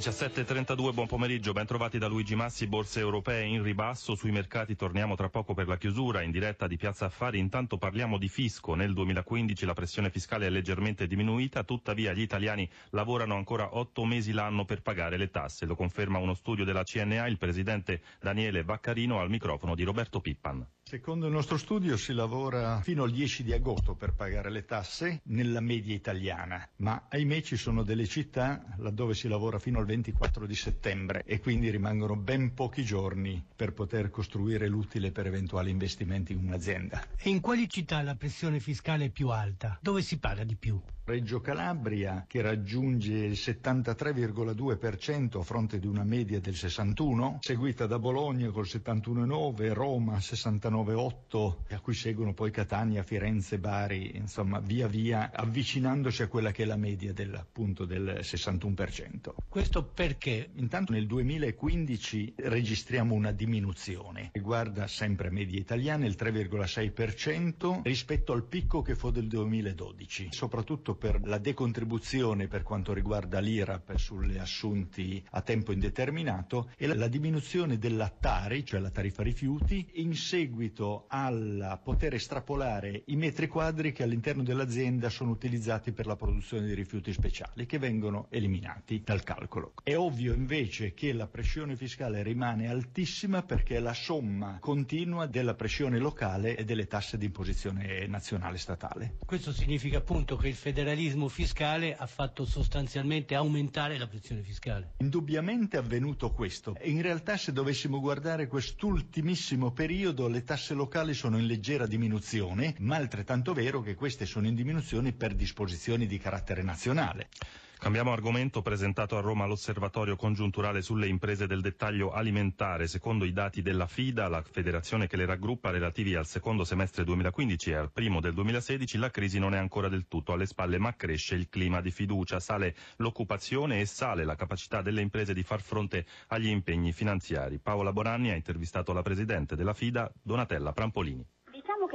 17.32, buon pomeriggio, ben trovati da Luigi Massi, borse europee in ribasso, sui mercati torniamo tra poco per la chiusura, in diretta di Piazza Affari, intanto parliamo di fisco, nel 2015 la pressione fiscale è leggermente diminuita, tuttavia gli italiani lavorano ancora otto mesi l'anno per pagare le tasse, lo conferma uno studio della CNA, il presidente Daniele Vaccarino al microfono di Roberto Pippan. Secondo il nostro studio si lavora fino al 10 di agosto per pagare le tasse nella media italiana, ma ahimè ci sono delle città laddove si lavora fino al 24 di settembre e quindi rimangono ben pochi giorni per poter costruire l'utile per eventuali investimenti in un'azienda. E in quali città la pressione fiscale è più alta? Dove si paga di più? Reggio Calabria che raggiunge il 73,2% a fronte di una media del 61, seguita da Bologna col 71,9, Roma 69,8, a cui seguono poi Catania, Firenze, Bari, insomma via via avvicinandosi a quella che è la media del, appunto del 61%. Questo perché? Intanto nel 2015 registriamo una diminuzione, riguarda sempre medie italiane il 3,6% rispetto al picco che fu del 2012, soprattutto per la decontribuzione per quanto riguarda l'IRAP sugli assunti a tempo indeterminato e la diminuzione della Tari, cioè la tariffa rifiuti, in seguito al poter estrapolare i metri quadri che all'interno dell'azienda sono utilizzati per la produzione di rifiuti speciali che vengono eliminati dal calcolo. È ovvio invece che la pressione fiscale rimane altissima perché è la somma continua della pressione locale e delle tasse di imposizione nazionale statale. Questo significa appunto che il federalismo federalismo fiscale ha fatto sostanzialmente aumentare la pressione fiscale. Indubbiamente è avvenuto questo. In realtà se dovessimo guardare quest'ultimissimo periodo le tasse locali sono in leggera diminuzione, ma altrettanto vero che queste sono in diminuzione per disposizioni di carattere nazionale. Cambiamo argomento presentato a Roma l'osservatorio congiunturale sulle imprese del dettaglio alimentare. Secondo i dati della FIDA, la federazione che le raggruppa relativi al secondo semestre 2015 e al primo del 2016, la crisi non è ancora del tutto alle spalle, ma cresce il clima di fiducia, sale l'occupazione e sale la capacità delle imprese di far fronte agli impegni finanziari. Paola Bonanni ha intervistato la presidente della FIDA, Donatella Prampolini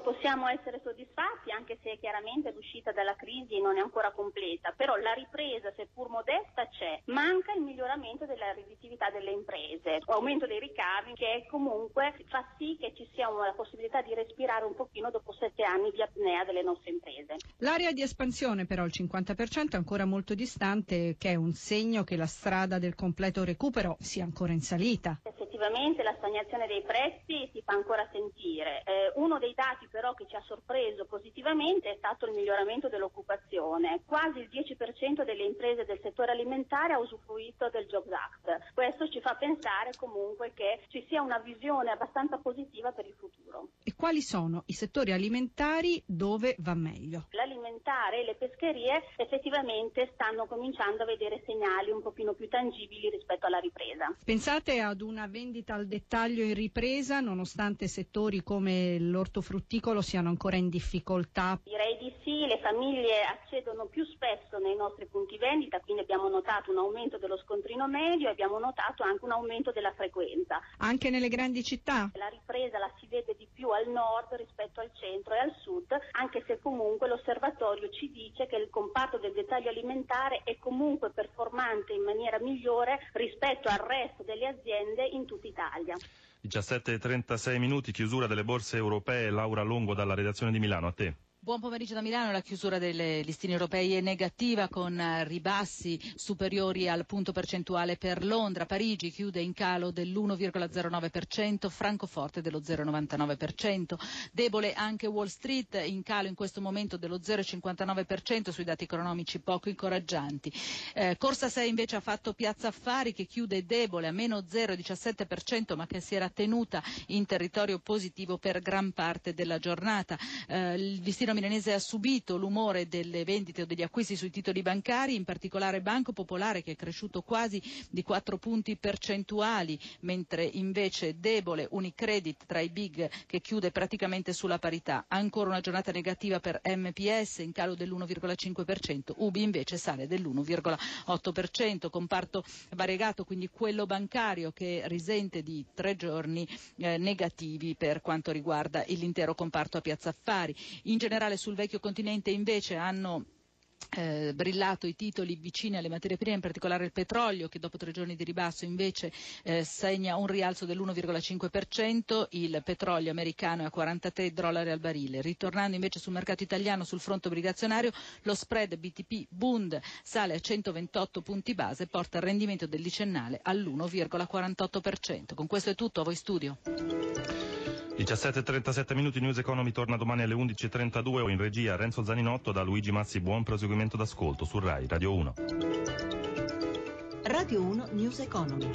possiamo essere soddisfatti anche se chiaramente l'uscita dalla crisi non è ancora completa, però la ripresa seppur modesta c'è, manca il miglioramento della redditività delle imprese, aumento dei ricavi che comunque fa sì che ci sia la possibilità di respirare un pochino dopo sette anni di apnea delle nostre imprese. L'area di espansione però il 50% è ancora molto distante, che è un segno che la strada del completo recupero sia ancora in salita. Effettivamente la stagnazione dei prezzi si fa ancora sentire. Uno dei dati però che ci ha sorpreso positivamente è stato il miglioramento dell'occupazione. Quasi il 10% delle imprese del settore alimentare ha usufruito del Jobs Act. Questo ci fa pensare comunque che ci sia una visione abbastanza positiva per il futuro. E quali sono i settori alimentari dove va meglio? L'alimentare e le pescherie effettivamente stanno cominciando a vedere segnali un pochino più tangibili rispetto alla ripresa. Pensate ad una vendita al dettaglio in ripresa nonostante settori come l'ortofrutticolo siano ancora in difficoltà? Direi di sì, le famiglie accedono più spesso nei nostri punti vendita, quindi abbiamo notato un aumento dello scontrino medio e abbiamo notato anche un aumento della frequenza. Anche nelle grandi città? La ripresa la si vede di più al nord rispetto al centro e al sud, anche se comunque l'osservatorio ci dice che il comparto del dettaglio alimentare è comunque performante in maniera migliore rispetto al resto delle aziende in tutta Italia. 17.36 minuti, chiusura delle borse europee. Laura Longo dalla redazione di Milano, a te. Buon pomeriggio da Milano, la chiusura delle listine europee è negativa con ribassi superiori al punto percentuale per Londra, Parigi chiude in calo dell'1,09%, Francoforte dello 0,99%, debole anche Wall Street in calo in questo momento dello 0,59% sui dati economici poco incoraggianti. Eh, Corsa 6 invece ha fatto Piazza Affari che chiude debole a meno 0,17% ma che si era tenuta in territorio positivo per gran parte della giornata. Eh, Ticino milanese ha subito l'umore delle vendite o degli acquisti sui titoli bancari, in particolare Banco Popolare che è cresciuto quasi di 4 punti percentuali, mentre invece debole Unicredit tra i big che chiude praticamente sulla parità. Ancora una giornata negativa per MPS in calo dell'1,5%, Ubi invece sale dell'1,8%, comparto variegato quindi quello bancario che risente di tre giorni eh, negativi per quanto riguarda l'intero comparto a Piazza Affari. In generale sul vecchio continente invece hanno eh, brillato i titoli vicini alle materie prime, in particolare il petrolio, che dopo tre giorni di ribasso invece eh, segna un rialzo dell'1,5%, il petrolio americano è a 43 dollari al barile. Ritornando invece sul mercato italiano, sul fronte obbligazionario, lo spread BTP Bund sale a 128 punti base e porta il rendimento del decennale all'1,48%. Con questo è tutto, a voi studio. 17.37 minuti, News Economy torna domani alle 11.32 o in regia Renzo Zaninotto da Luigi Massi, buon proseguimento d'ascolto su RAI Radio 1. Radio 1 News Economy.